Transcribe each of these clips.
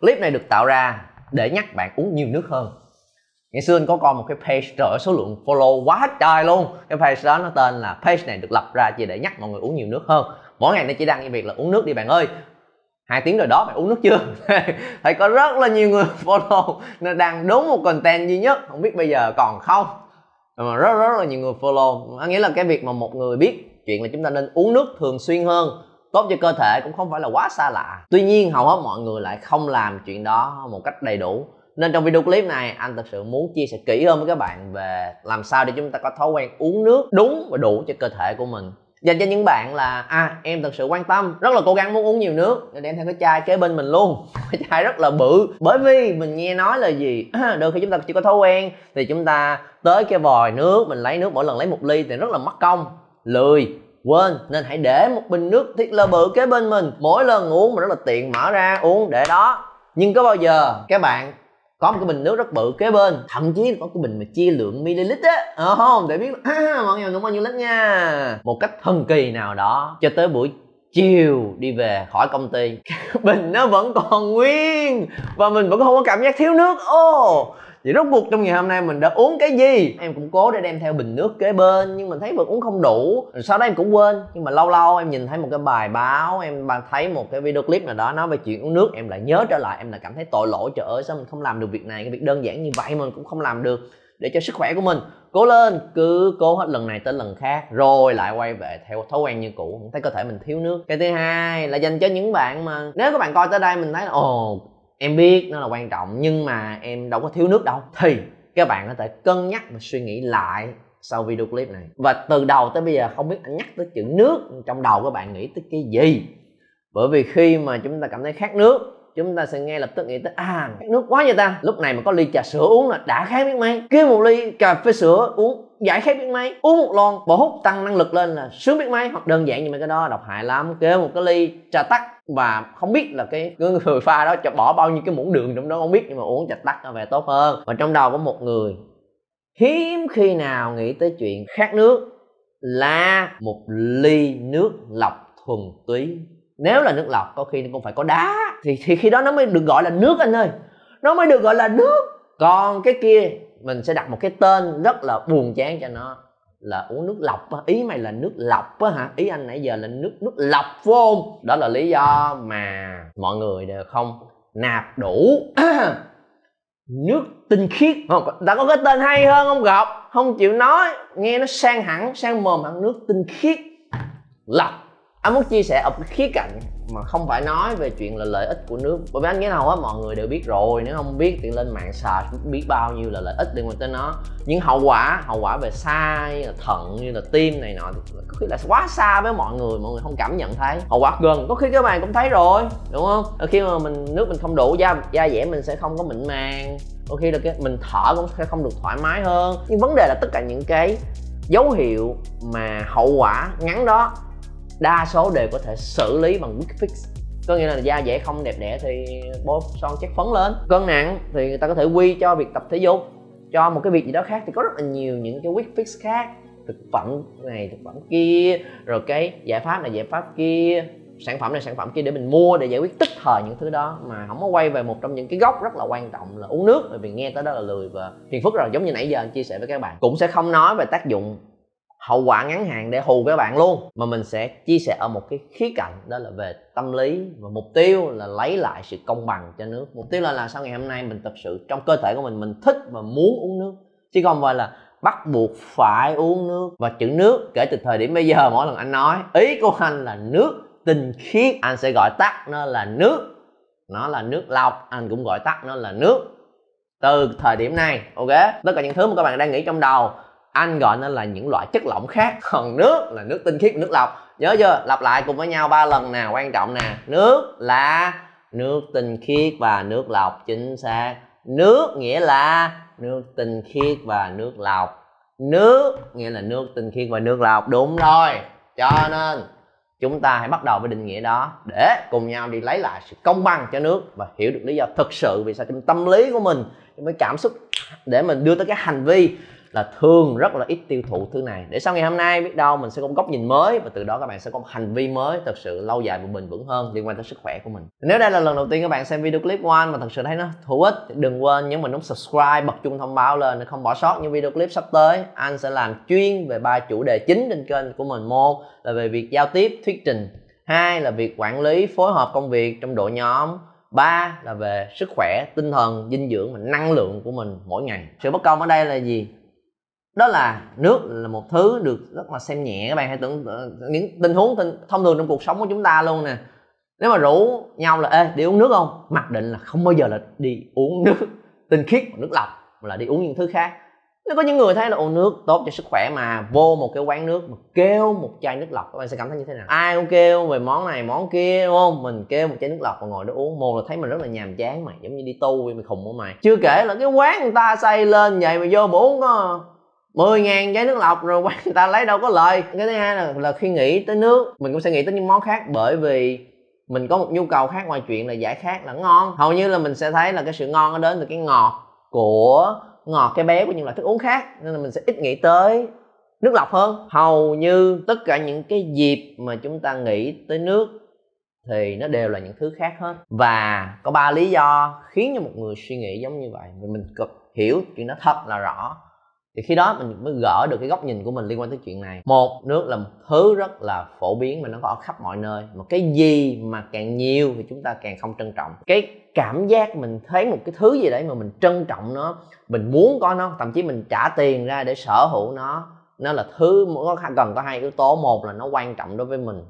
clip này được tạo ra để nhắc bạn uống nhiều nước hơn. Ngày xưa anh có coi một cái page trời ơi, số lượng follow quá trời luôn. Cái page đó nó tên là page này được lập ra chỉ để nhắc mọi người uống nhiều nước hơn. Mỗi ngày nó chỉ đăng cái việc là uống nước đi bạn ơi. Hai tiếng rồi đó bạn uống nước chưa? Thấy có rất là nhiều người follow. Nó đang đúng một content duy nhất không biết bây giờ còn không? Mà rất rất là nhiều người follow. Nghĩa là cái việc mà một người biết chuyện là chúng ta nên uống nước thường xuyên hơn tốt cho cơ thể cũng không phải là quá xa lạ. Tuy nhiên, hầu hết mọi người lại không làm chuyện đó một cách đầy đủ. Nên trong video clip này, anh thật sự muốn chia sẻ kỹ hơn với các bạn về làm sao để chúng ta có thói quen uống nước đúng và đủ cho cơ thể của mình. Dành cho những bạn là à em thật sự quan tâm, rất là cố gắng muốn uống nhiều nước, nên đem theo cái chai kế bên mình luôn. Cái chai rất là bự, bởi vì mình nghe nói là gì? À, đôi khi chúng ta chỉ có thói quen thì chúng ta tới cái vòi nước, mình lấy nước mỗi lần lấy một ly thì rất là mất công. Lười quên nên hãy để một bình nước thiệt là bự kế bên mình. Mỗi lần uống mà rất là tiện mở ra uống để đó. Nhưng có bao giờ các bạn có một cái bình nước rất bự kế bên thậm chí có cái bình mà chia lượng ml á. Ờ không để biết. À, mọi người uống bao nhiêu lít nha. Một cách thần kỳ nào đó cho tới buổi chiều đi về khỏi công ty bình nó vẫn còn nguyên và mình vẫn không có cảm giác thiếu nước. Ô oh, vậy rốt cuộc trong ngày hôm nay mình đã uống cái gì? Em cũng cố để đem theo bình nước kế bên, nhưng mình thấy vẫn uống không đủ. Rồi sau đó em cũng quên, nhưng mà lâu lâu em nhìn thấy một cái bài báo, em thấy một cái video clip nào đó nói về chuyện uống nước, em lại nhớ trở lại, em lại cảm thấy tội lỗi, trời ơi, sao mình không làm được việc này, cái việc đơn giản như vậy mình cũng không làm được. Để cho sức khỏe của mình cố lên, cứ cố hết lần này tới lần khác, rồi lại quay về theo thói quen như cũ, thấy cơ thể mình thiếu nước. Cái thứ hai là dành cho những bạn mà, nếu các bạn coi tới đây mình thấy là, ồ em biết nó là quan trọng, nhưng mà em đâu có thiếu nước đâu. Thì các bạn có thể cân nhắc và suy nghĩ lại sau video clip này. Và từ đầu tới bây giờ không biết anh nhắc tới chữ nước trong đầu các bạn nghĩ tới cái gì. Bởi vì khi mà chúng ta cảm thấy khát nước chúng ta sẽ nghe lập tức nghĩ tới à khát nước quá vậy ta. Lúc này mà có ly trà sữa uống là đã khát biết mấy kêu một ly cà phê sữa uống giải khát biết mấy uống một lon bỏ hút tăng năng lực lên là sướng biết mấy hoặc đơn giản như mấy cái đó độc hại lắm. Kêu một cái ly trà tắc và không biết là cái người pha đó cho bỏ bao nhiêu cái muỗng đường trong đó không biết nhưng mà uống trà tắc nó về tốt hơn. Và trong đầu có một người hiếm khi nào nghĩ tới chuyện khát nước là một ly nước lọc thuần túy. Nếu là nước lọc có khi nó cũng phải có đá thì, thì khi đó nó mới được gọi là nước anh ơi. Nó mới được gọi là nước. Còn cái kia mình sẽ đặt một cái tên rất là buồn chán cho nó là uống nước lọc á. Ý mày là nước lọc á hả? Ý anh nãy giờ là nước nước lọc phải không đó là lý do mà mọi người đều không nạp đủ nước tinh khiết. Không đã có cái tên hay hơn không gặp không chịu nói. Nghe nó sang hẳn sang mồm hẳn nước tinh khiết. Lọc anh muốn chia sẻ ở cái khía cạnh mà không phải nói về chuyện là lợi ích của nước. Bởi vì anh nghĩ hầu hết mọi người đều biết rồi, nếu không biết thì lên mạng search biết bao nhiêu là lợi ích liên quan tới nó. Nhưng hậu quả hậu quả về xa như là thận, như là tim này nọ thì có khi là quá xa với mọi người mọi người không cảm nhận thấy. Hậu quả gần, có khi các bạn cũng thấy rồi, đúng không? Ờ, khi mà mình, nước mình không đủ, da da dẻ mình sẽ không có mịn màng. Đôi khi là cái, mình thở cũng sẽ không được thoải mái hơn. Nhưng vấn đề là tất cả những cái dấu hiệu mà hậu quả ngắn đó đa số đều có thể xử lý bằng quick fix. Có nghĩa là da dẻ không đẹp đẽ thì bôi son chất phấn lên. Cân nặng thì người ta có thể quy cho việc tập thể dục, cho một cái việc gì đó khác thì có rất là nhiều những cái quick fix khác. Thực phẩm này, thực phẩm kia, rồi cái giải pháp này, giải pháp kia, sản phẩm này, sản phẩm kia để mình mua để giải quyết tức thời những thứ đó. Mà không có quay về một trong những cái gốc rất là quan trọng là uống nước, bởi vì nghe tới đó là lười và phiền phức rồi. Giống như nãy giờ anh chia sẻ với các bạn, cũng sẽ không nói về tác dụng hậu quả ngắn hạn để hù các bạn luôn. Mà mình sẽ chia sẻ ở một cái khía cạnh, đó là về tâm lý và mục tiêu là lấy lại sự công bằng cho nước. Mục tiêu là là sau ngày hôm nay mình thật sự trong cơ thể của mình mình thích và muốn uống nước. Chứ không phải là bắt buộc phải uống nước. Và chữ nước kể từ thời điểm bây giờ, mỗi lần anh nói, ý của anh là nước tinh khiết. Anh sẽ gọi tắt nó là nước. Nó là nước lọc. Anh cũng gọi tắt nó là nước. Từ thời điểm này, ok? Tất cả những thứ mà các bạn đang nghĩ trong đầu anh gọi nó là những loại chất lỏng khác. Còn nước là nước tinh khiết, nước lọc. Nhớ chưa? Lặp lại cùng với nhau ba lần nào quan trọng nè. Nước là nước tinh khiết và nước lọc, chính xác. Nước nghĩa là nước tinh khiết và nước lọc. Nước nghĩa là nước tinh khiết và nước lọc. Đúng rồi. Cho nên, chúng ta hãy bắt đầu với định nghĩa đó để cùng nhau đi lấy lại sự công bằng cho nước và hiểu được lý do thực sự vì sao trong tâm lý của mình mới cảm xúc để mình đưa tới cái hành vi là thường rất là ít tiêu thụ thứ này. Để sau ngày hôm nay biết đâu mình sẽ có một góc nhìn mới và từ đó các bạn sẽ có một hành vi mới thật sự lâu dài và bền vững hơn liên quan tới sức khỏe của mình. Nếu đây là lần đầu tiên các bạn xem video clip của anh mà thật sự thấy nó hữu ích thì đừng quên nhấn vào nút subscribe, bật chuông thông báo lên để không bỏ sót những video clip sắp tới. Anh sẽ làm chuyên về ba chủ đề chính trên kênh của mình. Một là về việc giao tiếp, thuyết trình. Hai là việc quản lý, phối hợp công việc trong đội nhóm. Ba là về sức khỏe, tinh thần, dinh dưỡng và năng lượng của mình mỗi ngày. Sự bất công ở đây là gì? Đó là nước là một thứ được rất là xem nhẹ, các bạn hãy tưởng ờ, những tình huống thông thường trong cuộc sống của chúng ta luôn nè. Nếu mà rủ nhau là, ê, đi uống nước không? Mặc định là không bao giờ là đi uống nước tinh khiết, nước lọc, mà là đi uống những thứ khác. Nếu có những người thấy là uống nước tốt cho sức khỏe mà, vô một cái quán nước mà kêu một chai nước lọc, các bạn sẽ cảm thấy như thế nào? Ai cũng kêu về món này, món kia, đúng không? Mình kêu một chai nước lọc và ngồi đó uống, một là thấy mình rất là nhàm chán mày giống như đi tu vậy mày khùng của mày chưa kể là cái quán người ta xây lên vậy mà vô mà uống có 10 ngàn chai nước lọc rồi quán người ta lấy đâu có lời. Cái thứ hai là, là khi nghĩ tới nước mình cũng sẽ nghĩ tới những món khác bởi vì mình có một nhu cầu khác ngoài chuyện là giải khát là ngon. Hầu như là mình sẽ thấy là cái sự ngon nó đến từ cái ngọt của ngọt cái bé của những loại thức uống khác nên là mình sẽ ít nghĩ tới nước lọc hơn. Hầu như tất cả những cái dịp mà chúng ta nghĩ tới nước thì nó đều là những thứ khác hết. Và có ba lý do khiến cho một người suy nghĩ giống như vậy mình cực hiểu chuyện đó thật là rõ thì khi đó mình mới gỡ được cái góc nhìn của mình liên quan tới chuyện này. Một, nước là một thứ rất là phổ biến mà nó có ở khắp mọi nơi. Mà cái gì mà càng nhiều thì chúng ta càng không trân trọng. Cái cảm giác mình thấy một cái thứ gì đấy mà mình trân trọng nó, mình muốn có nó, thậm chí mình trả tiền ra để sở hữu nó nó là thứ cần có hai yếu tố. Một là nó quan trọng đối với mình.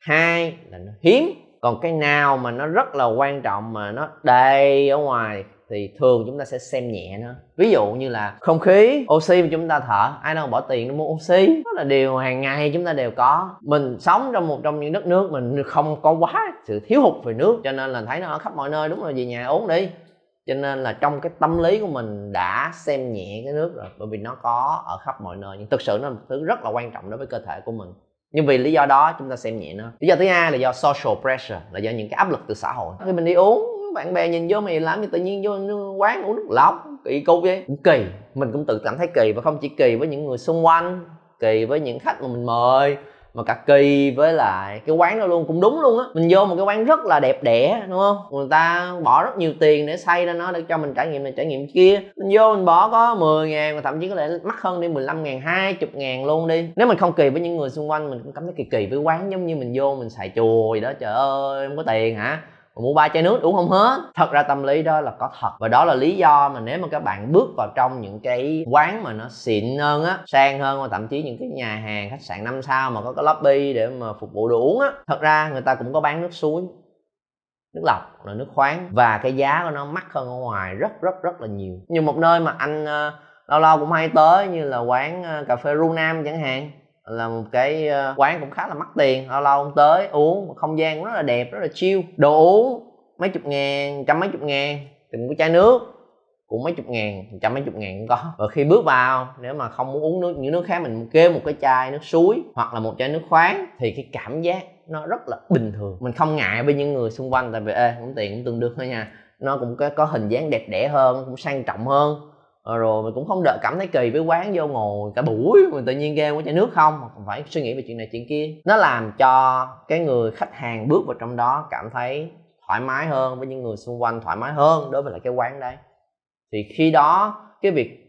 Hai là nó hiếm. Còn cái nào mà nó rất là quan trọng mà nó đầy ở ngoài thì thường chúng ta sẽ xem nhẹ nó. Ví dụ như là không khí, oxy mà chúng ta thở, ai đâu bỏ tiền để mua oxy. Đó là điều hàng ngày chúng ta đều có. Mình sống trong một trong những đất nước mình không có quá sự thiếu hụt về nước, cho nên là thấy nó ở khắp mọi nơi. Đúng rồi, về nhà uống đi. Cho nên là trong cái tâm lý của mình đã xem nhẹ cái nước rồi, bởi vì nó có ở khắp mọi nơi. Nhưng thực sự nó là một thứ rất là quan trọng đối với cơ thể của mình. Nhưng vì lý do đó, chúng ta xem nhẹ nó. Lý do thứ hai là do social pressure, là do những cái áp lực từ xã hội. Khi mình đi uống bạn bè nhìn vô mày làm gì tự nhiên vô quán uống nước lọc, kỳ cục vậy. Cũng kỳ, mình cũng tự cảm thấy kỳ và không chỉ kỳ với những người xung quanh, kỳ với những khách mà mình mời, mà cả kỳ với lại cái quán đó luôn, cũng đúng luôn á. Mình vô một cái quán rất là đẹp đẽ, đúng không? Người ta bỏ rất nhiều tiền để xây ra nó để cho mình trải nghiệm này, trải nghiệm kia. Mình vô mình bỏ có 10 ngàn mà thậm chí có thể mắc hơn đi 15 ngàn 20 ngàn luôn đi. Nếu mình không kỳ với những người xung quanh, mình cũng cảm thấy kỳ kỳ với quán, giống như mình vô mình xài chùa gì đó. Trời ơi, không có tiền hả? Mua ba chai nước uống không hết? Thật ra tâm lý đó là có thật. Và đó là lý do mà nếu mà các bạn bước vào trong những cái quán mà nó xịn hơn á sang hơn và thậm chí những cái nhà hàng khách sạn năm sao mà có cái lobby để mà phục vụ đồ uống á thật ra người ta cũng có bán nước suối nước lọc là nước khoáng. Và cái giá của nó mắc hơn ở ngoài rất rất rất là nhiều. Như một nơi mà anh uh, lâu lâu cũng hay tới như là quán uh, cà phê ru nam chẳng hạn là một cái ờ, quán cũng khá là mắc tiền lâu lâu ông tới uống không gian cũng rất là đẹp rất là chill. Đồ uống mấy chục ngàn trăm mấy chục ngàn tìm cái chai nước cũng mấy chục ngàn trăm mấy chục ngàn cũng có. Và khi bước vào nếu mà không muốn uống nước những nước khác mình kêu một cái chai nước suối hoặc là một chai nước khoáng thì cái cảm giác nó rất là bình thường. Mình không ngại với những người xung quanh tại vì ê cũng tiền cũng tương đương thôi nha. Nó cũng có, có hình dáng đẹp đẽ hơn cũng sang trọng hơn. Ờ, rồi mình cũng không đợi cảm thấy kỳ với quán vô ngồi cả buổi mình tự nhiên kêu có chai nước không, mà phải suy nghĩ về chuyện này chuyện kia. Nó làm cho cái người khách hàng bước vào trong đó cảm thấy thoải mái hơn, với những người xung quanh thoải mái hơn đối với lại cái quán đấy. Thì khi đó, cái việc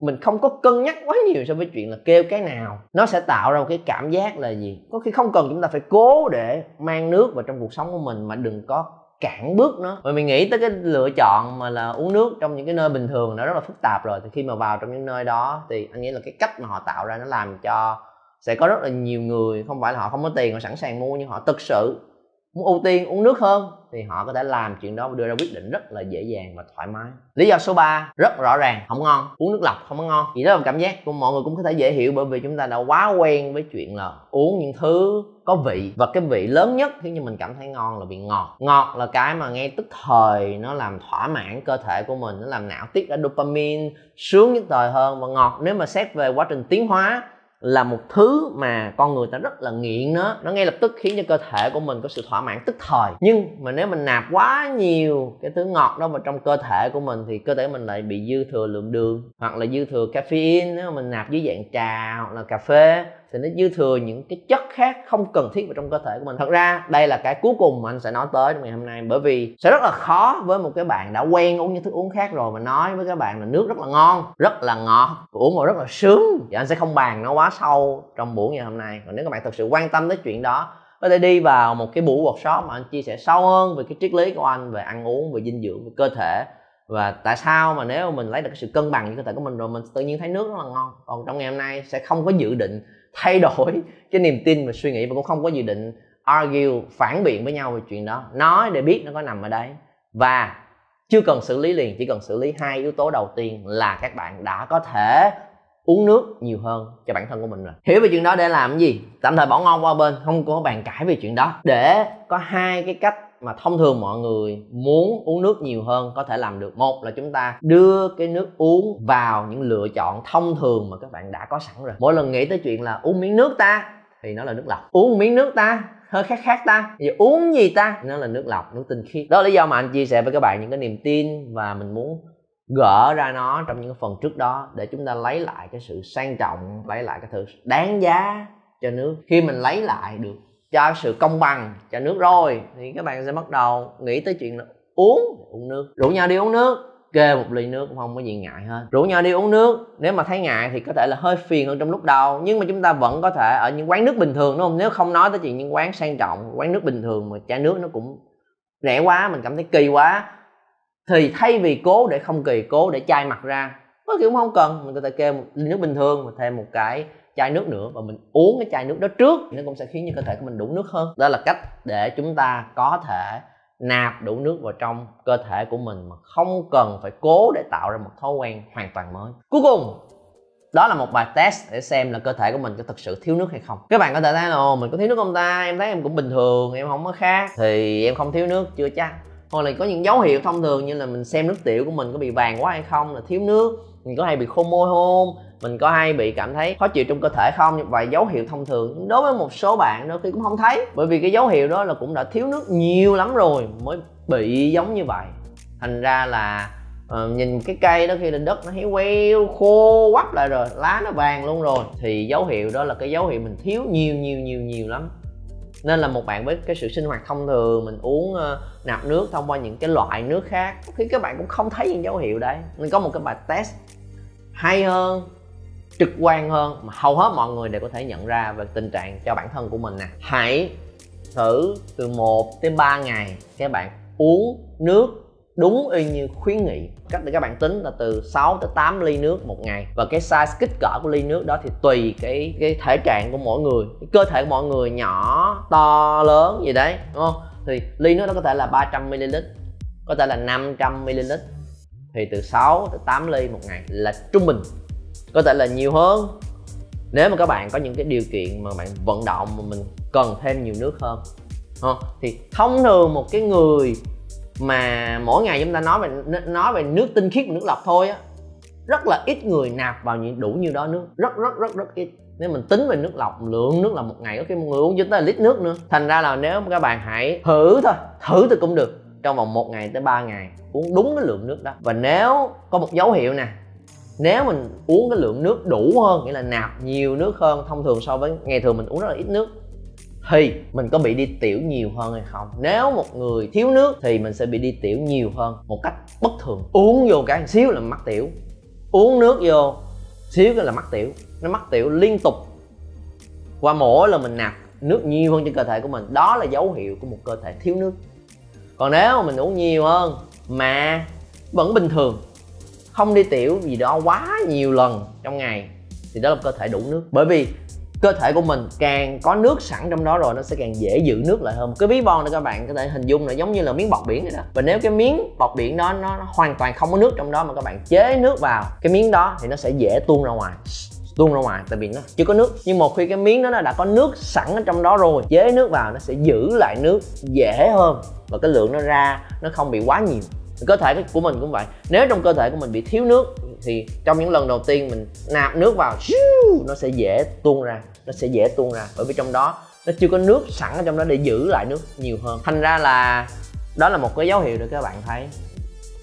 mình không có cân nhắc quá nhiều so với chuyện là kêu cái nào, nó sẽ tạo ra một cái cảm giác là gì? Có khi không cần chúng ta phải cố để mang nước vào trong cuộc sống của mình, mà đừng có cản bước nó. Rồi mình nghĩ tới cái lựa chọn mà là uống nước trong những cái nơi bình thường nó rất là phức tạp rồi, thì khi mà vào trong những nơi đó thì anh nghĩ là cái cách mà họ tạo ra nó làm cho sẽ có rất là nhiều người, không phải là họ không có tiền họ sẵn sàng mua nhưng họ thực sự muốn ưu tiên uống nước hơn. Thì họ có thể làm chuyện đó và đưa ra quyết định rất là dễ dàng và thoải mái. Lý do số 3 rất rõ ràng, không ngon. Uống nước lọc không có ngon. Thì đó là cảm giác của mọi người cũng có thể dễ hiểu bởi vì chúng ta đã quá quen với chuyện là uống những thứ có vị. Và cái vị lớn nhất khiến cho mình cảm thấy ngon là vị ngọt. Ngọt là cái mà ngay tức thời nó làm thỏa mãn cơ thể của mình, nó làm não tiết ra dopamine sướng nhất thời hơn. Và ngọt, nếu mà xét về quá trình tiến hóa là một thứ mà con người ta rất là nghiện nó. Nó ngay lập tức khiến cho cơ thể của mình có sự thỏa mãn tức thời. Nhưng mà nếu mình nạp quá nhiều cái thứ ngọt đó vào trong cơ thể của mình thì cơ thể mình lại bị dư thừa lượng đường hoặc là dư thừa caffeine. Nếu mà mình nạp dưới dạng trà hoặc là cà phê thì nó dư thừa những cái chất khác không cần thiết vào trong cơ thể của mình. Thật ra, đây là cái cuối cùng mà anh sẽ nói tới trong ngày hôm nay, bởi vì sẽ rất là khó với một cái bạn đã quen uống những thức uống khác rồi mà nói với các bạn là nước rất là ngon, rất là ngọt, uống vào rất là sướng. Thì anh sẽ không bàn nó quá sâu trong buổi ngày hôm nay. Còn nếu các bạn thật sự quan tâm tới chuyện đó, có thể đi vào một cái buổi workshop mà anh chia sẻ sâu hơn về cái triết lý của anh về ăn uống, về dinh dưỡng, về cơ thể. Và tại sao mà nếu mà mình lấy được cái sự cân bằng với cơ thể của mình rồi, mình tự nhiên thấy nước rất là ngon. Còn trong ngày hôm nay sẽ không có dự định thay đổi cái niềm tin và suy nghĩ và cũng không có dự định argue, phản biện với nhau về chuyện đó. Nói để biết nó có nằm ở đấy và chưa cần xử lý liền, chỉ cần xử lý hai yếu tố đầu tiên là các bạn đã có thể uống nước nhiều hơn cho bản thân của mình rồi. Hiểu về chuyện đó để làm cái gì? Tạm thời bỏ ngon qua bên, không có bàn cãi về chuyện đó. Để có hai cái cách mà thông thường mọi người muốn uống nước nhiều hơn có thể làm được. Một là chúng ta đưa cái nước uống vào những lựa chọn thông thường mà các bạn đã có sẵn rồi. Mỗi lần nghĩ tới chuyện là uống miếng nước ta thì nó là nước lọc. Uống miếng nước ta, hơi khác khác ta, giờ uống gì ta? Nó là nước lọc, nước tinh khiết. Đó là lý do mà anh chia sẻ với các bạn những cái niềm tin và mình muốn gỡ ra nó trong những phần trước đó để chúng ta lấy lại cái sự sang trọng, lấy lại cái sự đáng giá cho nước. Khi mình lấy lại được cho sự công bằng cho nước rồi, thì các bạn sẽ bắt đầu nghĩ tới chuyện là uống uống nước. Rủ nhau đi uống nước, kê một ly nước cũng không có gì ngại hết. Rủ nhau đi uống nước, nếu mà thấy ngại thì có thể là hơi phiền hơn trong lúc đầu nhưng mà chúng ta vẫn có thể ở những quán nước bình thường, đúng không? Nếu không nói tới chuyện những quán sang trọng, quán nước bình thường mà chai nước nó cũng rẻ quá, mình cảm thấy kỳ quá, thì thay vì cố để không kỳ, cố để chai mặt ra, có kiểu không cần. Mình có thể kê một ly nước bình thường và thêm một cái chai nước nữa và mình uống cái chai nước đó trước nó cũng sẽ khiến cho cơ thể của mình đủ nước hơn. Đó là cách để chúng ta có thể nạp đủ nước vào trong cơ thể của mình mà không cần phải cố để tạo ra một thói quen hoàn toàn mới. Cuối cùng, đó là một bài test để xem là cơ thể của mình có thực sự thiếu nước hay không. Các bạn có thể thấy là mình có thiếu nước không ta? Em thấy em cũng bình thường, em không có khác. Thì em không thiếu nước, chưa chắc. Hoặc là có những dấu hiệu thông thường như là mình xem nước tiểu của mình có bị vàng quá hay không, là thiếu nước, mình có hay bị khô môi không mình có hay bị cảm thấy khó chịu trong cơ thể không? Và dấu hiệu thông thường đối với một số bạn đôi khi cũng không thấy. Bởi vì cái dấu hiệu đó là cũng đã thiếu nước nhiều lắm rồi mới bị giống như vậy. Thành ra là uh, nhìn cái cây đó khi lên đất nó héo queo khô quắp lại rồi lá nó vàng luôn rồi. Thì dấu hiệu đó là cái dấu hiệu mình thiếu nhiều nhiều nhiều nhiều lắm. Nên là một bạn với cái sự sinh hoạt thông thường mình uống uh, nạp nước thông qua những cái loại nước khác khi các bạn cũng không thấy những dấu hiệu đấy. Nên có một cái bài test hay hơn trực quan hơn, mà hầu hết mọi người đều có thể nhận ra về tình trạng cho bản thân của mình nè. Hãy thử từ 1 tới 3 ngày, các bạn uống nước đúng y như khuyến nghị. Cách để các bạn tính là từ 6 tới 8 ly nước một ngày. Và cái size kích cỡ của ly nước đó thì tùy cái cái thể trạng của mỗi người, cái cơ thể của mọi người, nhỏ, to, lớn, gì đấy, đúng không? Thì ly nước nó có thể là 300 ml, có thể là 500 ml. Thì từ 6 tới 8 ly một ngày là trung bình có thể là nhiều hơn. Nếu mà các bạn có những cái điều kiện mà bạn vận động mà mình cần thêm nhiều nước hơn thì thông thường một cái người mà mỗi ngày chúng ta nói về nói về nước tinh khiết và nước lọc thôi á, rất là ít người nạp vào những, đủ như đó nước. Rất rất rất rất ít. Nếu mình tính về nước lọc, lượng nước là một ngày có khi một người uống chính tới lít nước nữa. Thành ra là nếu các bạn hãy thử thôi, thử thì cũng được. Trong vòng một ngày tới 3 ngày, uống đúng cái lượng nước đó. Và nếu có một dấu hiệu nè nếu mình uống cái lượng nước đủ hơn, nghĩa là nạp nhiều nước hơn, thông thường so với, ngày thường mình uống rất là ít nước, thì mình có bị đi tiểu nhiều hơn hay không? Nếu một người thiếu nước thì mình sẽ bị đi tiểu nhiều hơn một cách bất thường. Uống vô cái xíu là mắc tiểu. Uống nước vô xíu cái là mắc tiểu. Nó mắc tiểu liên tục. Qua mỗi lần mình nạp nước nhiều hơn trên cơ thể của mình, đó là dấu hiệu của một cơ thể thiếu nước. Còn nếu mà mình uống nhiều hơn mà vẫn bình thường không đi tiểu gì đó quá nhiều lần trong ngày thì đó là cơ thể đủ nước. Bởi vì cơ thể của mình càng có nước sẵn trong đó rồi nó sẽ càng dễ giữ nước lại hơn. Cái ví von này các bạn có thể hình dung là giống như là miếng bọt biển vậy đó. Và nếu cái miếng bọt biển đó nó, nó hoàn toàn không có nước trong đó mà các bạn chế nước vào cái miếng đó thì nó sẽ dễ tuôn ra ngoài tuôn ra ngoài tại vì nó chưa có nước. Nhưng một khi cái miếng đó nó đã có nước sẵn ở trong đó rồi chế nước vào nó sẽ giữ lại nước dễ hơn và cái lượng nó ra nó không bị quá nhiều cơ thể của mình cũng vậy. Nếu trong cơ thể của mình bị thiếu nước, thì trong những lần đầu tiên mình nạp nước vào nó sẽ dễ tuôn ra, nó sẽ dễ tuôn ra. Bởi vì trong đó nó chưa có nước sẵn ở trong đó để giữ lại nước nhiều hơn. Thành ra là đó là một cái dấu hiệu để các bạn thấy.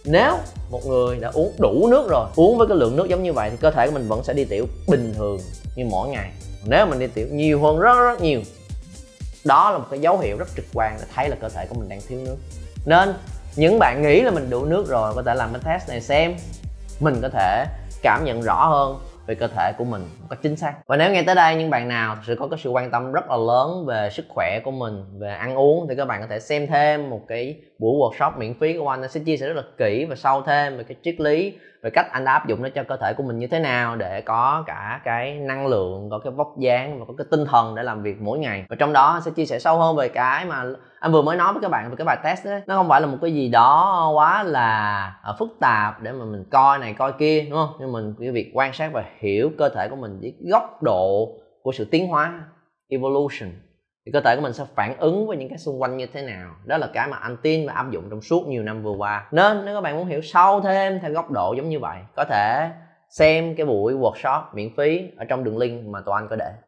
Nếu một người đã uống đủ nước rồi, uống với cái lượng nước giống như vậy, thì cơ thể của mình vẫn sẽ đi tiểu bình thường như mỗi ngày. Nếu mình đi tiểu nhiều hơn, rất rất nhiều, đó là một cái dấu hiệu rất trực quan để thấy là cơ thể của mình đang thiếu nước. Nên những bạn nghĩ là mình đủ nước rồi, có thể làm cái test này xem. Mình có thể cảm nhận rõ hơn về cơ thể của mình một cách chính xác. Và nếu nghe tới đây, những bạn nào thực sự có cái sự quan tâm rất là lớn về sức khỏe của mình, về ăn uống, thì các bạn có thể xem thêm một cái buổi workshop miễn phí của anh anh sẽ chia sẻ rất là kỹ và sâu thêm về cái triết lý về cách anh đã áp dụng nó cho cơ thể của mình như thế nào để có cả cái năng lượng, có cái vóc dáng và có cái tinh thần để làm việc mỗi ngày. Và trong đó sẽ chia sẻ sâu hơn về cái mà anh vừa mới nói với các bạn về cái bài test đấy nó không phải là một cái gì đó quá là ờ, phức tạp để mà mình coi này, coi kia, đúng không? Nhưng mình cái việc quan sát và hiểu cơ thể của mình với góc độ của sự tiến hóa, evolution thì cơ thể của mình sẽ phản ứng với những cái xung quanh như thế nào. Đó là cái mà anh tin và áp dụng trong suốt nhiều năm vừa qua. Nên nếu các bạn muốn hiểu sâu thêm theo góc độ giống như vậy, có thể xem cái buổi workshop miễn phí ở trong đường link mà tụi anh có để.